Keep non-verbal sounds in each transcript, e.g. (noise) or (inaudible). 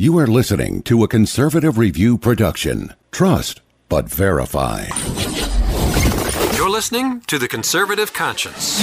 You are listening to a conservative review production. Trust, but verify. You're listening to The Conservative Conscience.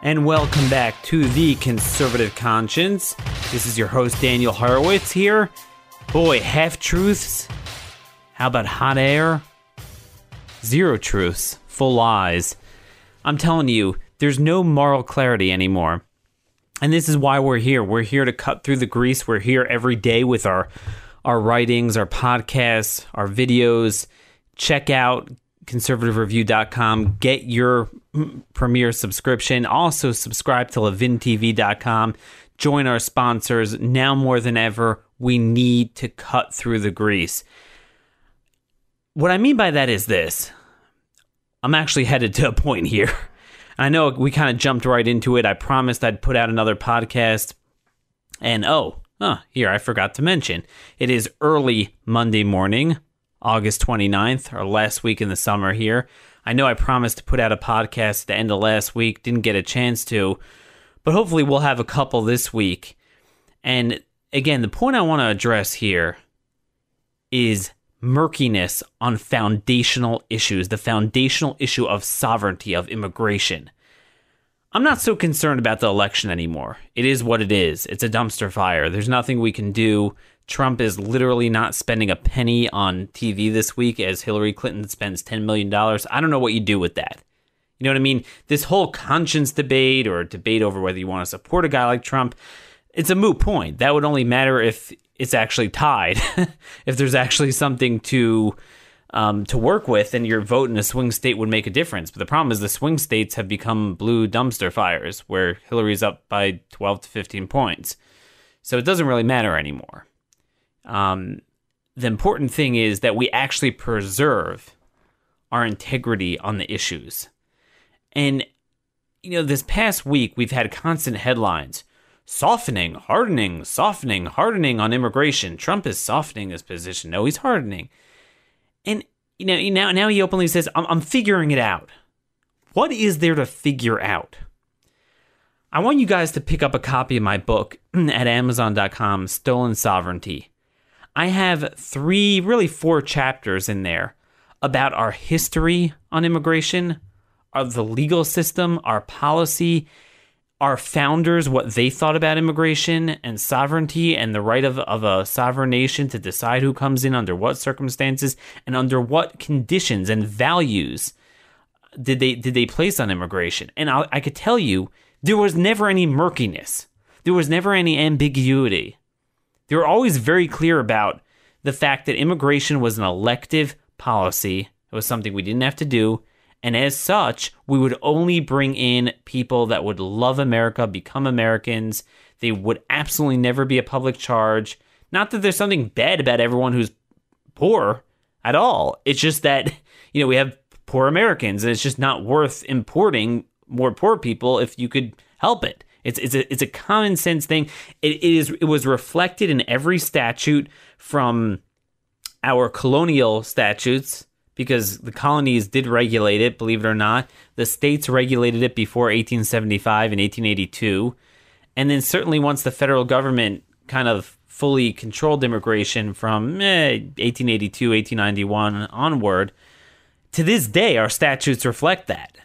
And welcome back to the Conservative Conscience. This is your host, Daniel Horowitz here. Boy, half truths. How about hot air? Zero truths, full lies. I'm telling you, there's no moral clarity anymore. And this is why we're here. We're here to cut through the grease. We're here every day with our our writings, our podcasts, our videos. Check out conservativereview.com. Get your mm, premier subscription. Also, subscribe to levintv.com. Join our sponsors. Now more than ever, we need to cut through the grease. What I mean by that is this I'm actually headed to a point here. (laughs) I know we kind of jumped right into it. I promised I'd put out another podcast. And oh, oh, here, I forgot to mention. It is early Monday morning. August 29th, our last week in the summer here. I know I promised to put out a podcast at the end of last week, didn't get a chance to, but hopefully we'll have a couple this week. And again, the point I want to address here is murkiness on foundational issues, the foundational issue of sovereignty, of immigration. I'm not so concerned about the election anymore. It is what it is. It's a dumpster fire. There's nothing we can do Trump is literally not spending a penny on TV this week as Hillary Clinton spends $10 million. I don't know what you do with that. You know what I mean? This whole conscience debate or debate over whether you want to support a guy like Trump, it's a moot point. That would only matter if it's actually tied. (laughs) if there's actually something to um, to work with, and your vote in a swing state would make a difference. But the problem is the swing states have become blue dumpster fires where Hillary's up by 12 to 15 points. So it doesn't really matter anymore. Um, the important thing is that we actually preserve our integrity on the issues. And, you know, this past week, we've had constant headlines softening, hardening, softening, hardening on immigration. Trump is softening his position. No, he's hardening. And, you know, now, now he openly says, I'm, I'm figuring it out. What is there to figure out? I want you guys to pick up a copy of my book (clears throat) at Amazon.com, Stolen Sovereignty. I have three, really four chapters in there about our history on immigration, of the legal system, our policy, our founders, what they thought about immigration and sovereignty and the right of, of a sovereign nation to decide who comes in under what circumstances and under what conditions and values did they did they place on immigration. And I, I could tell you there was never any murkiness. There was never any ambiguity. They were always very clear about the fact that immigration was an elective policy. It was something we didn't have to do. And as such, we would only bring in people that would love America, become Americans. They would absolutely never be a public charge. Not that there's something bad about everyone who's poor at all. It's just that, (laughs) you know, we have poor Americans and it's just not worth importing more poor people if you could help it. It's it's a it's a common sense thing. It is it was reflected in every statute from our colonial statutes because the colonies did regulate it, believe it or not. The states regulated it before 1875 and 1882. And then certainly once the federal government kind of fully controlled immigration from eh, 1882, 1891 onward, to this day our statutes reflect that.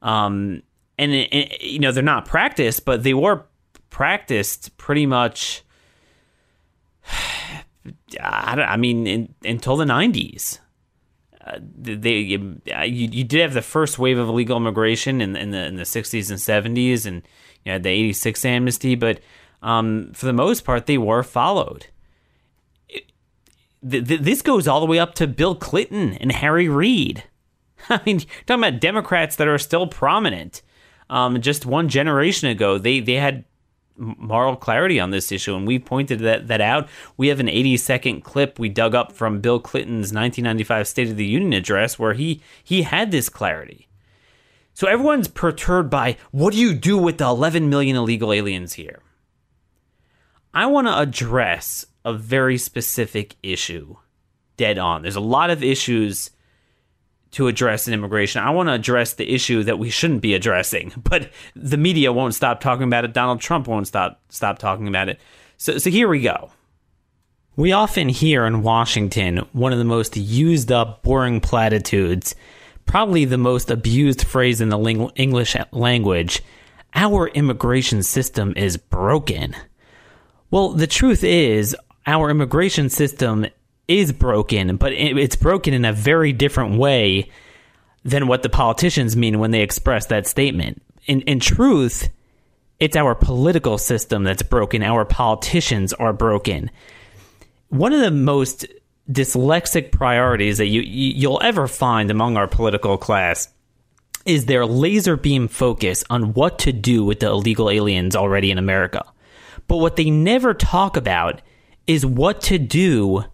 Um, and it, it, you know they're not practiced, but they were practiced pretty much. (sighs) I, I mean, in, until the '90s, uh, they you, you did have the first wave of illegal immigration in, in the in the '60s and '70s, and you know the '86 amnesty, but um, for the most part, they were followed. this goes all the way up to Bill Clinton and Harry Reid. (laughs) I mean, talking about Democrats that are still prominent um, just one generation ago, they they had moral clarity on this issue, and we pointed that, that out. We have an 80 second clip we dug up from Bill Clinton's 1995 State of the Union address where he he had this clarity. So everyone's perturbed by what do you do with the 11 million illegal aliens here? I want to address a very specific issue dead on. There's a lot of issues to address in immigration. I want to address the issue that we shouldn't be addressing, (laughs) but the media won't stop talking about it. Donald Trump won't stop stop talking about it. So so here we go. We often hear in Washington one of the most used up boring platitudes probably the most abused phrase in the ling- English language our immigration system is broken. Well, the truth is, our immigration system is broken, but it's broken in a very different way than what the politicians mean when they express that statement. In, in truth, it's our political system that's broken. Our politicians are broken. One of the most dyslexic priorities that you, you'll ever find among our political class is their laser beam focus on what to do with the illegal aliens already in America. But what they never talk about is what to do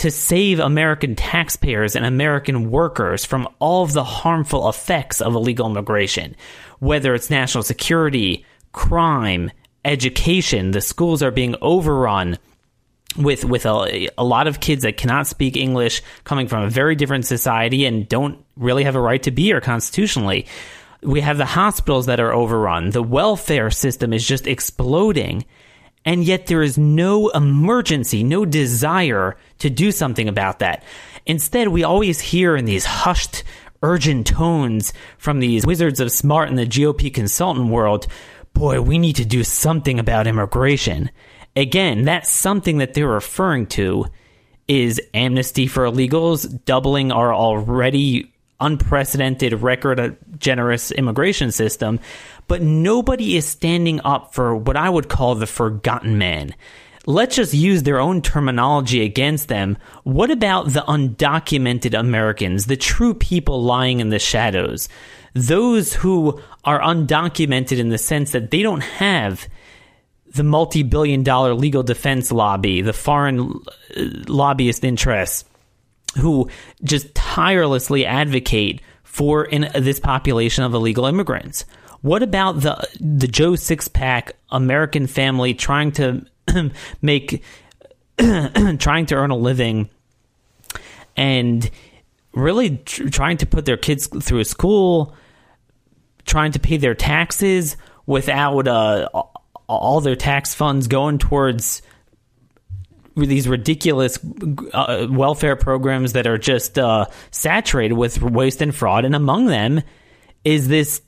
to save American taxpayers and American workers from all of the harmful effects of illegal immigration, whether it's national security, crime, education, the schools are being overrun with with a, a lot of kids that cannot speak English, coming from a very different society and don't really have a right to be here constitutionally. We have the hospitals that are overrun. The welfare system is just exploding. And yet there is no emergency, no desire to do something about that. Instead, we always hear in these hushed, urgent tones from these wizards of smart in the GOP consultant world, boy, we need to do something about immigration. Again, that's something that they're referring to is amnesty for illegals, doubling our already unprecedented record generous immigration system, but nobody is standing up for what I would call the forgotten man. Let's just use their own terminology against them. What about the undocumented Americans, the true people lying in the shadows? Those who are undocumented in the sense that they don't have the multi billion dollar legal defense lobby, the foreign uh, lobbyist interests who just tirelessly advocate for this population of illegal immigrants. What about the the Joe Sixpack American family trying to (clears throat) make (clears throat) trying to earn a living and really tr- trying to put their kids through school, trying to pay their taxes without uh, all their tax funds going towards these ridiculous uh, welfare programs that are just uh, saturated with waste and fraud, and among them is this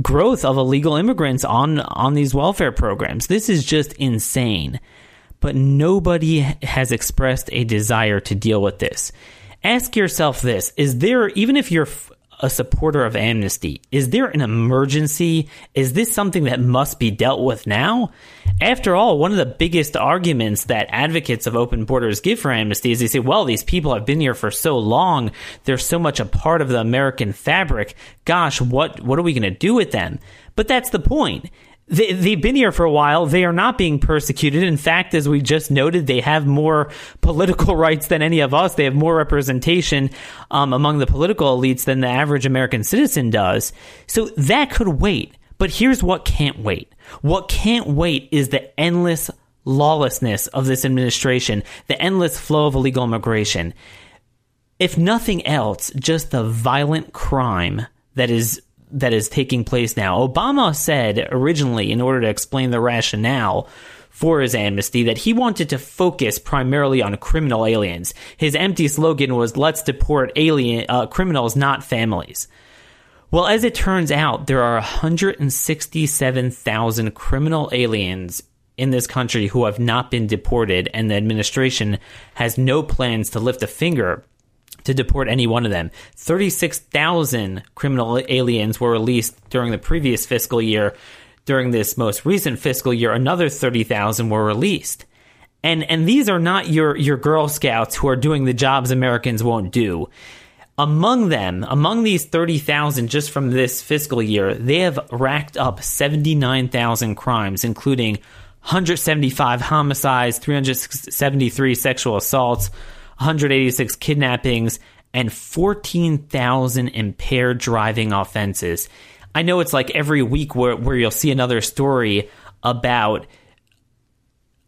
growth of illegal immigrants on on these welfare programs. This is just insane. But nobody has expressed a desire to deal with this. Ask yourself this: Is there even if you're a supporter of amnesty. Is there an emergency? Is this something that must be dealt with now? After all, one of the biggest arguments that advocates of open borders give for amnesty is they say, well, these people have been here for so long. They're so much a part of the American fabric. Gosh, what, what are we going to do with them? But that's the point they, they've been here for a while. They are not being persecuted. In fact, as we just noted, they have more political (laughs) rights than any of us. They have more representation um, among the political elites than the average American citizen does. So that could wait. But here's what can't wait. What can't wait is the endless lawlessness of this administration, the endless flow of illegal immigration. If nothing else, just the violent crime that is that is taking place now. Obama said originally, in order to explain the rationale for his amnesty, that he wanted to focus primarily on criminal aliens. His empty slogan was "Let's deport alien uh, criminals, not families." Well, as it turns out, there are 167,000 criminal aliens in this country who have not been deported, and the administration has no plans to lift a finger to deport any one of them. 36,000 criminal aliens were released during the previous fiscal year. During this most recent fiscal year, another 30,000 were released. And and these are not your your Girl Scouts who are doing the jobs Americans won't do. Among them, among these 30,000 just from this fiscal year, they have racked up 79,000 crimes, including 175 homicides, 373 sexual assaults, 186 kidnappings, and 14,000 impaired driving offenses. I know it's like every week where, where you'll see another story about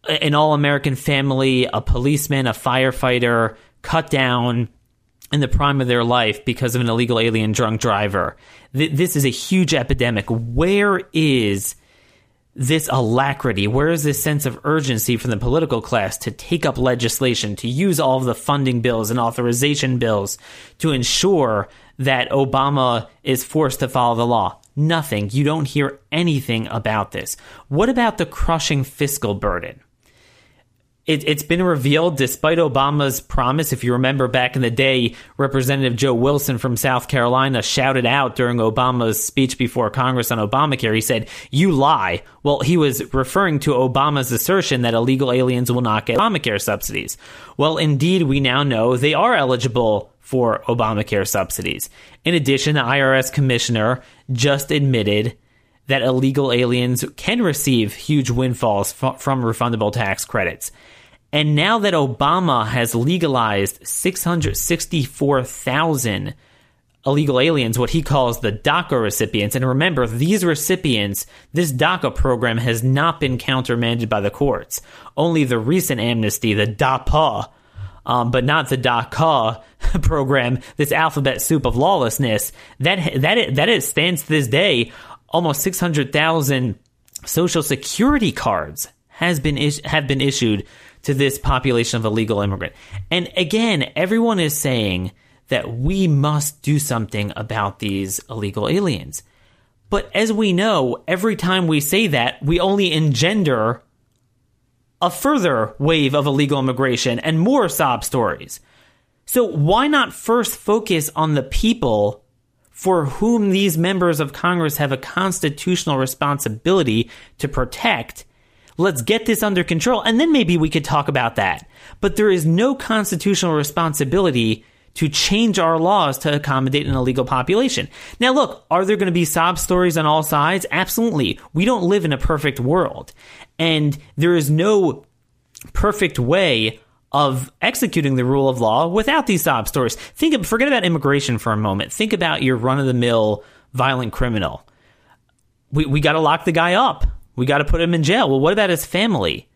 an all American family, a policeman, a firefighter cut down in the prime of their life because of an illegal alien drunk driver. Th- this is a huge epidemic. Where is this alacrity? Where is this sense of urgency from the political class to take up legislation, to use all of the funding bills and authorization bills to ensure that Obama is forced to follow the law? Nothing. You don't hear anything about this. What about the crushing fiscal burden? It, has been revealed, despite Obama's promise. If you remember back in the day, Representative Joe Wilson from South Carolina shouted out during Obama's speech before Congress on Obamacare. He said, You lie. Well, he was referring to Obama's assertion that illegal aliens will not get Obamacare subsidies. Well, indeed, we now know they are eligible for Obamacare subsidies. In addition, the IRS commissioner just admitted that illegal aliens can receive huge windfalls f- from refundable tax credits. And now that Obama has legalized 664,000 illegal aliens, what he calls the DACA recipients, and remember, these recipients, this DACA program has not been countermanded by the courts. Only the recent amnesty, the DAPA, um, but not the DACA (laughs) program, this alphabet soup of lawlessness, that, that, that it stands to this day, almost 600,000 social security cards has been is- have been issued to this population of illegal immigrant. And again, everyone is saying that we must do something about these illegal aliens. But as we know, every time we say that, we only engender a further wave of illegal immigration and more sob stories. So why not first focus on the people for whom these members of Congress have a constitutional responsibility to protect Let's get this under control, and then maybe we could talk about that. But there is no constitutional responsibility to change our laws to accommodate an illegal population. Now, look, are there going to be sob stories on all sides? Absolutely. We don't live in a perfect world. And there is no perfect way of executing the rule of law without these sob stories. Think of, forget about immigration for a moment. Think about your run of the mill violent criminal. We, we got to lock the guy up. We got to put him in jail. Well, what about his family?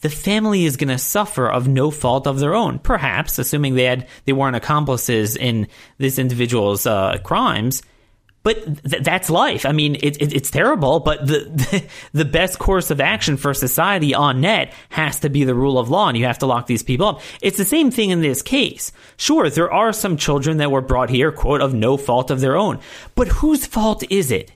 The family is going to suffer of no fault of their own, perhaps, assuming they had they weren't accomplices in this individual's uh, crimes. But th- that's life. I mean, it, it, it's terrible, but the, the, (laughs) the best course of action for society on net has to be the rule of law, and you have to lock these people up. It's the same thing in this case. Sure, there are some children that were brought here, quote, of no fault of their own, but whose fault is it?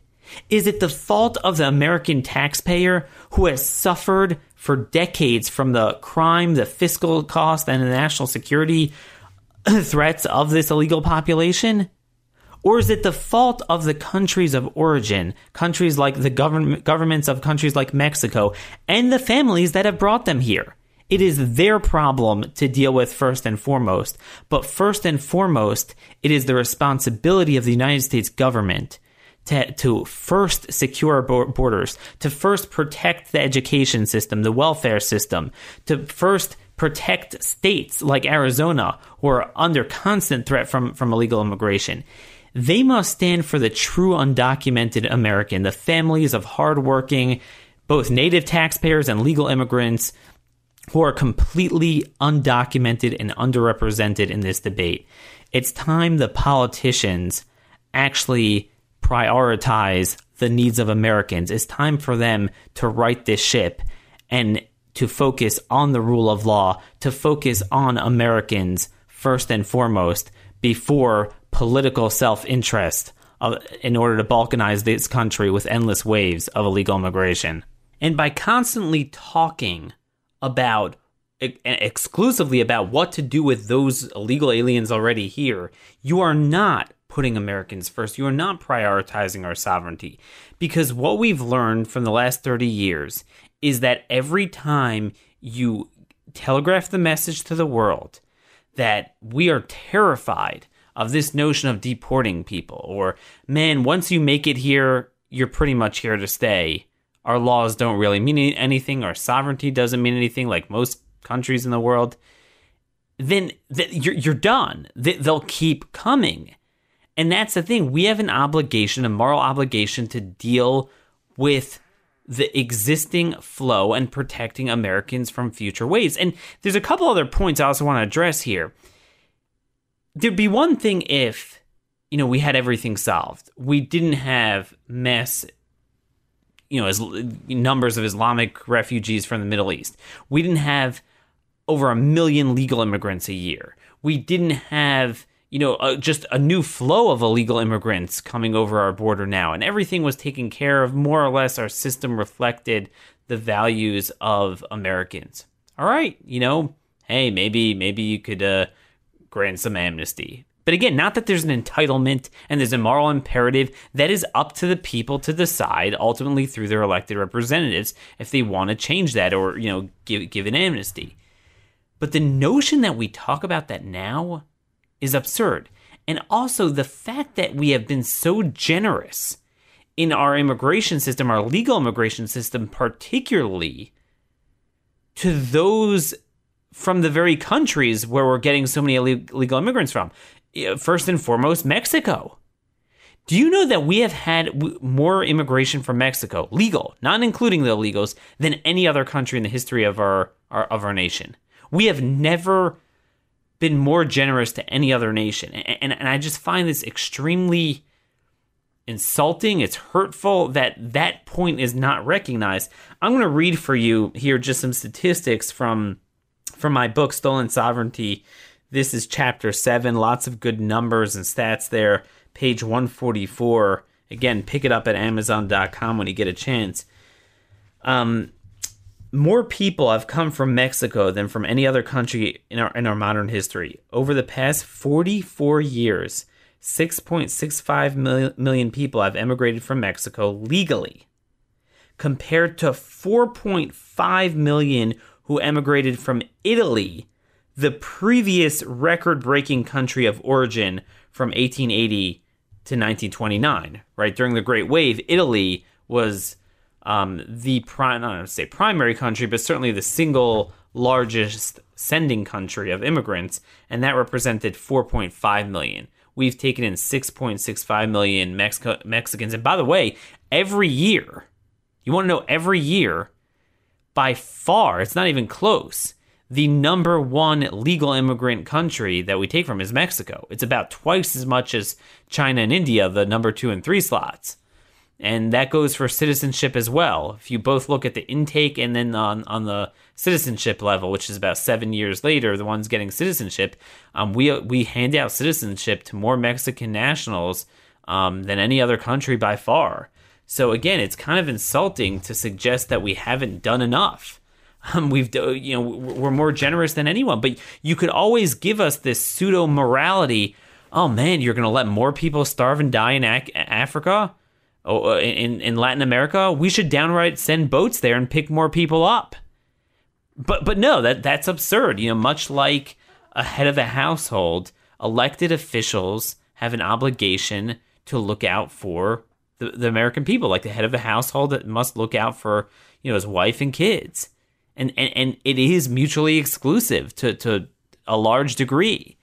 Is it the fault of the American taxpayer who has suffered for decades from the crime, the fiscal cost, and the national security (clears throat) threats of this illegal population? Or is it the fault of the countries of origin, countries like the government, governments of countries like Mexico, and the families that have brought them here? It is their problem to deal with first and foremost. But first and foremost, it is the responsibility of the United States government to, to first secure borders, to first protect the education system, the welfare system, to first protect states like Arizona who are under constant threat from, from illegal immigration. They must stand for the true undocumented American, the families of hardworking, both native taxpayers and legal immigrants who are completely undocumented and underrepresented in this debate. It's time the politicians actually prioritize the needs of Americans. It's time for them to right this ship and to focus on the rule of law, to focus on Americans first and foremost before political self interest uh, in order to balkanize this country with endless waves of illegal immigration. And by constantly talking about exclusively about what to do with those illegal aliens already here, you are not putting Americans first. You are not prioritizing our sovereignty. Because what we've learned from the last 30 years is that every time you telegraph the message to the world that we are terrified of this notion of deporting people or man once you make it here you're pretty much here to stay. Our laws don't really mean anything. Our sovereignty doesn't mean anything like most countries in the world. Then th- you're, you're done. Th- they'll keep coming. And that's the thing. We have an obligation a moral obligation to deal with the existing flow and protecting Americans from future waves. And there's a couple other points I also want to address here. There'd be one thing if, you know, we had everything solved. We didn't have mass, you know, as numbers of Islamic refugees from the Middle East. We didn't have over a million legal immigrants a year. We didn't have you know, uh, just a new flow of illegal immigrants coming over our border now, and everything was taken care of. More or less, our system reflected the values of Americans. All right, you know, hey, maybe maybe you could uh, grant some amnesty. But again, not that there's an entitlement and there's a moral imperative. That is up to the people to decide, ultimately through their elected representatives, if they want to change that or you know give give an amnesty. But the notion that we talk about that now is absurd. And also the fact that we have been so generous in our immigration system, our legal immigration system, particularly to those from the very countries where we're getting so many illegal immigrants from. Eh, first and foremost, Mexico. Do you know that we have had more immigration from Mexico, legal, not including the illegals, than any other country in the history of our, our of our nation? We have never been more generous to any other nation. And, and, I just find this extremely insulting. It's hurtful that that point is not recognized. I'm going to read for you here just some statistics from from my book Stolen Sovereignty. This is chapter 7, lots of good numbers and stats there, page 144. Again, pick it up at amazon.com when you get a chance. Um, more people have come from Mexico than from any other country in our in our modern history. Over the past 44 years, 6.65 million people have emigrated from Mexico legally, compared to 4.5 million who emigrated from Italy, the previous record-breaking country of origin from 1880 to 1929. Right during the Great Wave, Italy was um, the prime, I don't know say primary country, but certainly the single largest sending country of immigrants, and that represented 4.5 million. We've taken in 6.65 million Mexico- Mexicans, and by the way, every year, you want to know every year, by far, it's not even close. The number one legal immigrant country that we take from is Mexico. It's about twice as much as China and India, the number two and three slots and that goes for citizenship as well. If you both look at the intake and then on on the citizenship level, which is about seven years later, the ones getting citizenship, um, we we hand out citizenship to more Mexican nationals um, than any other country by far. So again, it's kind of insulting to suggest that we haven't done enough. (laughs) Um, we've you know we're more generous than anyone, but you could always give us this pseudo morality. Oh man, you're going to let more people starve and die in Africa? Oh, uh, in in Latin America, we should downright send boats there and pick more people up. But but no, that that's absurd. You know, much like a head of a household, elected officials have an obligation to look out for the, the American people. Like the head of a household that must look out for you know his wife and kids, and and, and it is mutually exclusive to to a large degree.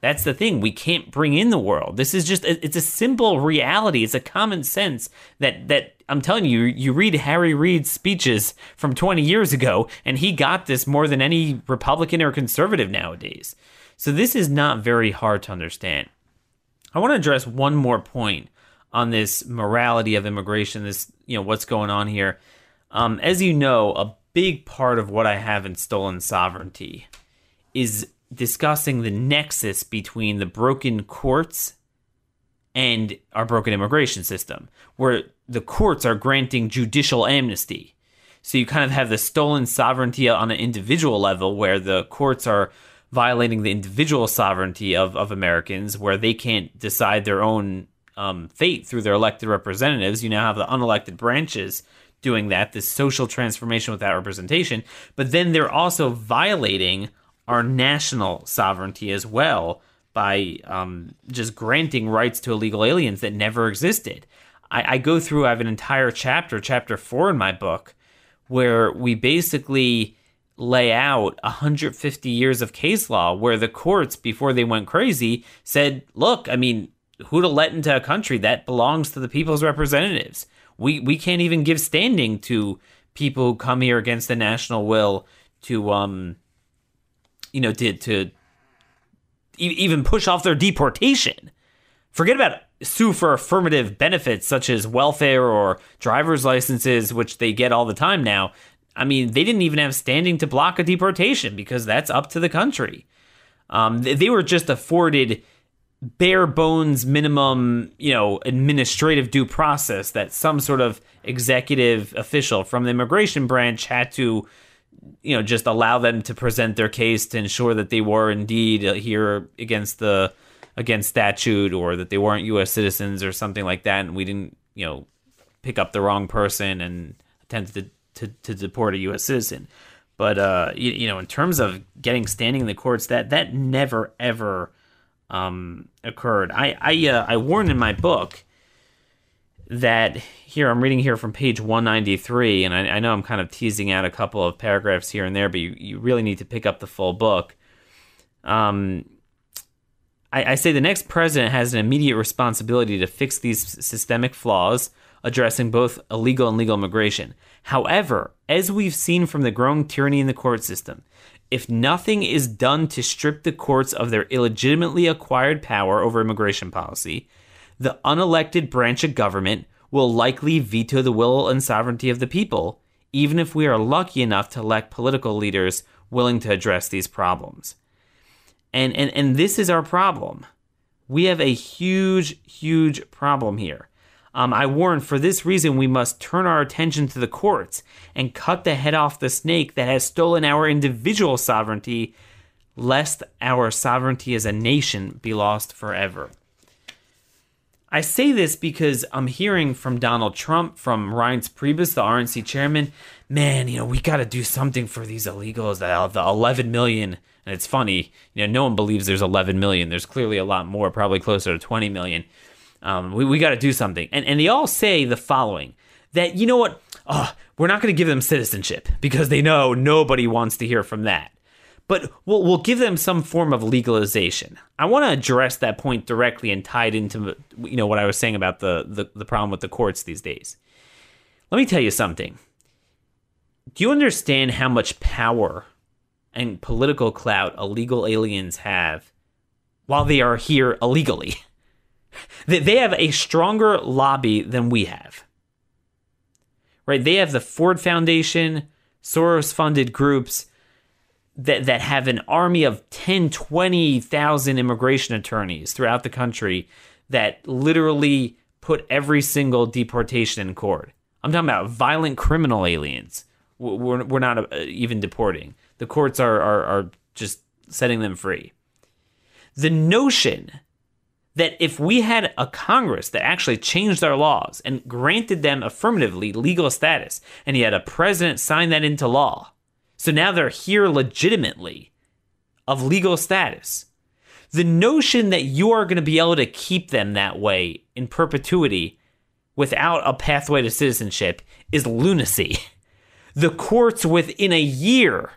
That's the thing. We can't bring in the world. This is just it's a simple reality. It's a common sense that that I'm telling you, you read Harry Reid's speeches from 20 years ago and he got this more than any Republican or conservative nowadays. So this is not very hard to understand. I want to address one more point on this morality of immigration, this, you know, what's going on here. Um, as you know, a big part of what I have in stolen sovereignty is discussing the nexus between the broken courts and our broken immigration system, where the courts are granting judicial amnesty. So you kind of have the stolen sovereignty on an individual level, where the courts are violating the individual sovereignty of, of Americans, where they can't decide their own um, fate through their elected representatives. You now have the unelected branches doing that, this social transformation without representation. But then they're also violating our national sovereignty as well by um, just granting rights to illegal aliens that never existed. I, I go through, I have an entire chapter, chapter four in my book, where we basically lay out 150 years of case law where the courts, before they went crazy, said, look, I mean, who to let into a country that belongs to the people's representatives. We we can't even give standing to people who come here against the national will to um you know to to even push off their deportation. Forget about sue for affirmative benefits such as welfare or driver's licenses, which they get all the time now. I mean, they didn't even have standing to block a deportation because that's up to the country. Um, they, they were just afforded bare bones minimum, you know, administrative due process that some sort of executive official from the immigration branch had to, you know, just allow them to present their case to ensure that they were indeed here against the against statute or that they weren't U.S. citizens or something like that, and we didn't, you know, pick up the wrong person and attempted to, to, to deport a U.S. citizen. But uh, you, you know, in terms of getting standing in the courts, that that never ever um, occurred. I I, uh, I warned in my book that here I'm reading here from page 193, and I, I, know I'm kind of teasing out a couple of paragraphs here and there, but you, you really need to pick up the full book. Um, I, I say the next president has an immediate responsibility to fix these systemic flaws, addressing both illegal and legal immigration. However, as we've seen from the growing tyranny in the court system, if nothing is done to strip the courts of their illegitimately acquired power over immigration policy, the unelected branch of government will likely veto the will and sovereignty of the people, even if we are lucky enough to elect political leaders willing to address these problems. And, and, and this is our problem. We have a huge, huge problem here. Um, I warn for this reason we must turn our attention to the courts and cut the head off the snake that has stolen our individual sovereignty, lest our sovereignty as a nation be lost forever. I say this because I'm hearing from Donald Trump, from Reince Priebus, the RNC chairman, man, you know, we got to do something for these illegals, the 11 million. And it's funny, you know, no one believes there's 11 million. There's clearly a lot more, probably closer to 20 million. Um, we we got to do something. And, and they all say the following that, you know what? Oh, we're not going to give them citizenship because they know nobody wants to hear from that. But we'll, we'll give them some form of legalization. I want to address that point directly and tie it into you know what I was saying about the, the, the problem with the courts these days. Let me tell you something. Do you understand how much power and political clout illegal aliens have while they are here illegally? (laughs) They have a stronger lobby than we have. Right? They have the Ford Foundation, Soros funded groups that, that have an army of 10, 20,000 immigration attorneys throughout the country that literally put every single deportation in court. I'm talking about violent criminal aliens. We're, we're not uh, even deporting. The courts are, are, are just setting them free. The notion that if we had a Congress that actually changed our laws and granted them affirmatively legal status, and you had a president sign that into law, so now they're here legitimately of legal status. The notion that you are going to be able to keep them that way in perpetuity without a pathway to citizenship is lunacy. (laughs) The courts within a year,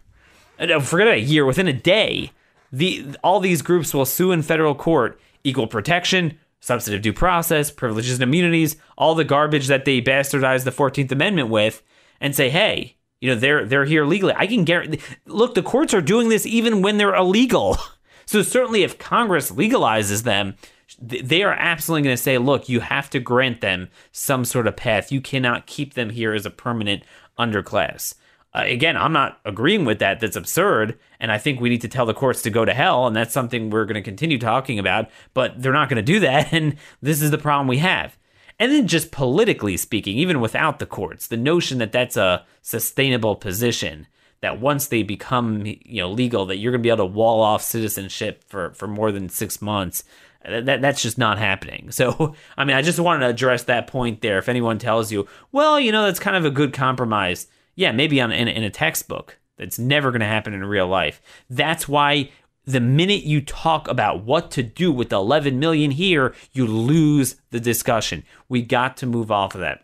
uh, forget a year, within a day, the all these groups will sue in federal court equal protection, substantive due process, privileges and immunities, all the garbage that they bastardized the 14th Amendment with, and say, hey, you know, they're they're here legally. I can guarantee look, the courts are doing this even when they're illegal. (laughs) So certainly if Congress legalizes them, they are absolutely going to say, look, you have to grant them some sort of path. You cannot keep them here as a permanent underclass. Uh, again, I'm not agreeing with that. That's absurd. And I think we need to tell the courts to go to hell. And that's something we're going to continue talking about. But they're not going to do that. (laughs) And this is the problem we have. And then, just politically speaking, even without the courts, the notion that that's a sustainable position, that once they become you know legal, that you're going to be able to wall off citizenship for, for more than six months, that, that's just not happening. (laughs) So, I mean, I just wanted to address that point there. If anyone tells you, well, you know, that's kind of a good compromise yeah, maybe on in, in a textbook. That's never going to happen in real life. That's why the minute you talk about what to do with the 11 million here, you lose the discussion. We got to move off of that.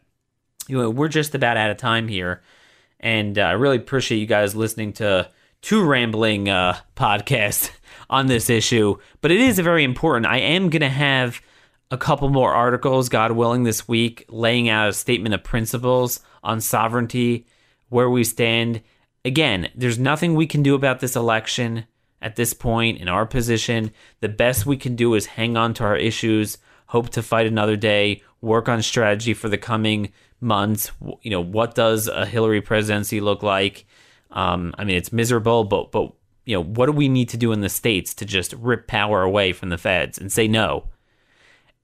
You know, we're just about out of time here, and uh, I really appreciate you guys listening to two rambling uh, podcasts (laughs) on this issue. But it is very important. I am going to have a couple more articles, God willing, this week, laying out a statement of principles on sovereignty, where we stand. Again, there's nothing we can do about this election at this point in our position. The best we can do is hang on to our issues, hope to fight another day, work on strategy for the coming months. You know, what does a Hillary presidency look like? Um, I mean, it's miserable, but but you know, what do we need to do in the states to just rip power away from the feds and say no?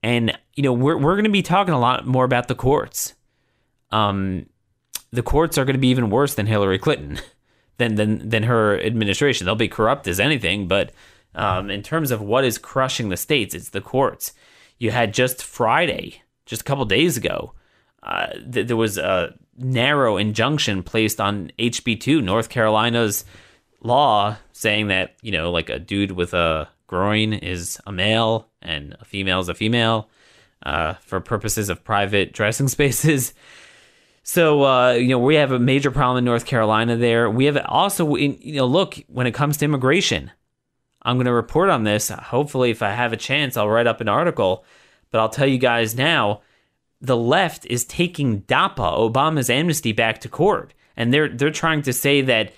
And you know, we're we're going to be talking a lot more about the courts. Um, the courts are going to be even worse than Hillary Clinton, (laughs) than than than her administration. They'll be corrupt as anything, but um, in terms of what is crushing the states, it's the courts. You had just Friday, just a couple days ago, uh, th- there was a narrow injunction placed on HB2, North Carolina's law, saying that you know, like a dude with a groin is a male and a female is a female uh, for purposes of private dressing (laughs) spaces. So uh, you know we have a major problem in North Carolina. There we have also you know look when it comes to immigration. I'm going to report on this. Hopefully, if I have a chance, I'll write up an article. But I'll tell you guys now, the left is taking DAPA, Obama's amnesty, back to court, and they're they're trying to say that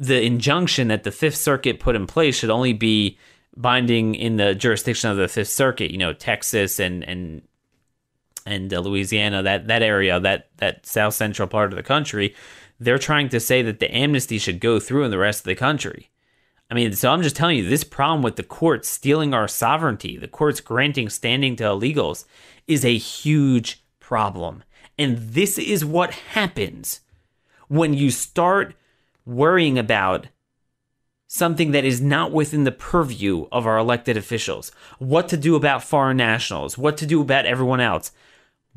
the injunction that the Fifth Circuit put in place should only be binding in the jurisdiction of the Fifth Circuit. You know, Texas and and and uh, Louisiana, that that area, that that south central part of the country. They're trying to say that the amnesty should go through in the rest of the country. I mean, so I'm just telling you, this problem with the courts stealing our sovereignty, the courts granting standing to illegals, is a huge problem. And this is what happens when you start worrying about something that is not within the purview of our elected officials. What to do about foreign nationals, what to do about everyone else.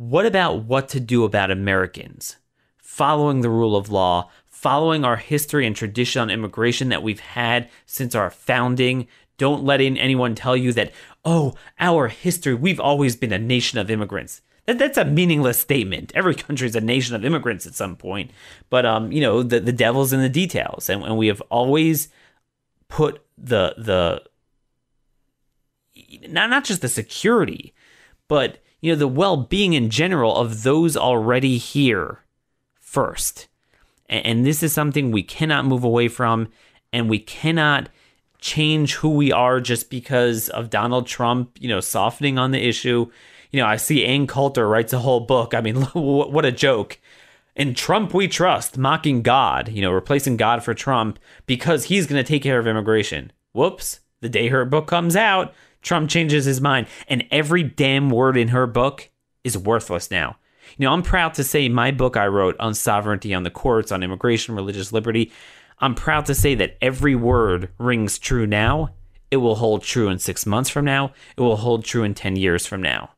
What about what to do about Americans? Following the rule of law, following our history and tradition on immigration that we've had since our founding. Don't let in anyone tell you that, oh, our history, we've always been a nation of immigrants. That, that's a meaningless statement. Every country is a nation of immigrants at some point. But, um, you know, the, the devil's in the details. And, and we have always put the, the, not, not just the security, but, you know, the well being in general of those already here first. And, this is something we cannot move away from. And we cannot change who we are just because of Donald Trump, you know, softening on the issue you know, I see Ann Coulter writes a whole book. I mean, (laughs) what a joke. In Trump we trust, mocking God, you know, replacing God for Trump because he's going to take care of immigration. Whoops. The day her book comes out, Trump changes his mind. And every damn word in her book is worthless now. You know, I'm proud to say my book I wrote on sovereignty, on the courts, on immigration, religious liberty, I'm proud to say that every word rings true now. It will hold true in six months from now. It will hold true in 10 years from now.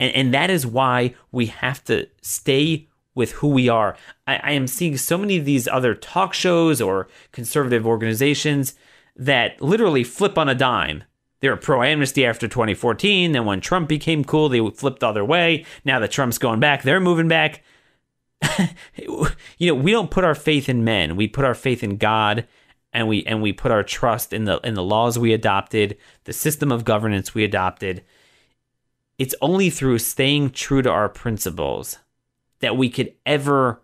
And, and that is why we have to stay with who we are. I, I am seeing so many of these other talk shows or conservative organizations that literally flip on a dime. They were pro amnesty after 2014. Then when Trump became cool, they flipped the other way. Now that Trump's going back, they're moving back. (laughs) you know, we don't put our faith in men. We put our faith in God and we and we put our trust in the in the laws we adopted, the system of governance we adopted it's only through staying true to our principles that we could ever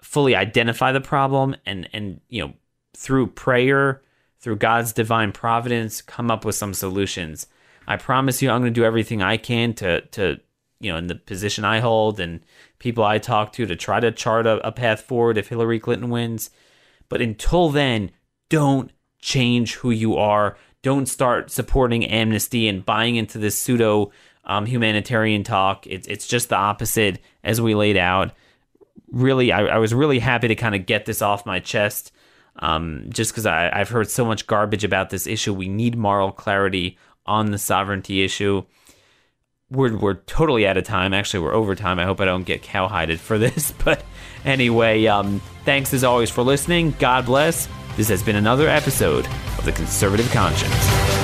fully identify the problem and and you know through prayer through God's divine providence come up with some solutions. I promise you I'm going to do everything I can to to you know in the position I hold and people I talk to to try to chart a, a path forward if Hillary Clinton wins. But until then, don't change who you are. Don't start supporting amnesty and buying into this pseudo um, humanitarian talk. It's it's just the opposite as we laid out. Really, I, I was really happy to kind of get this off my chest, um, just because I've heard so much garbage about this issue. We need moral clarity on the sovereignty issue. We're we're totally out of time. Actually, we're over time. I hope I don't get cowhided for (laughs) this. But anyway, um, thanks as always for listening. God bless. This has been another episode of the conservative conscience.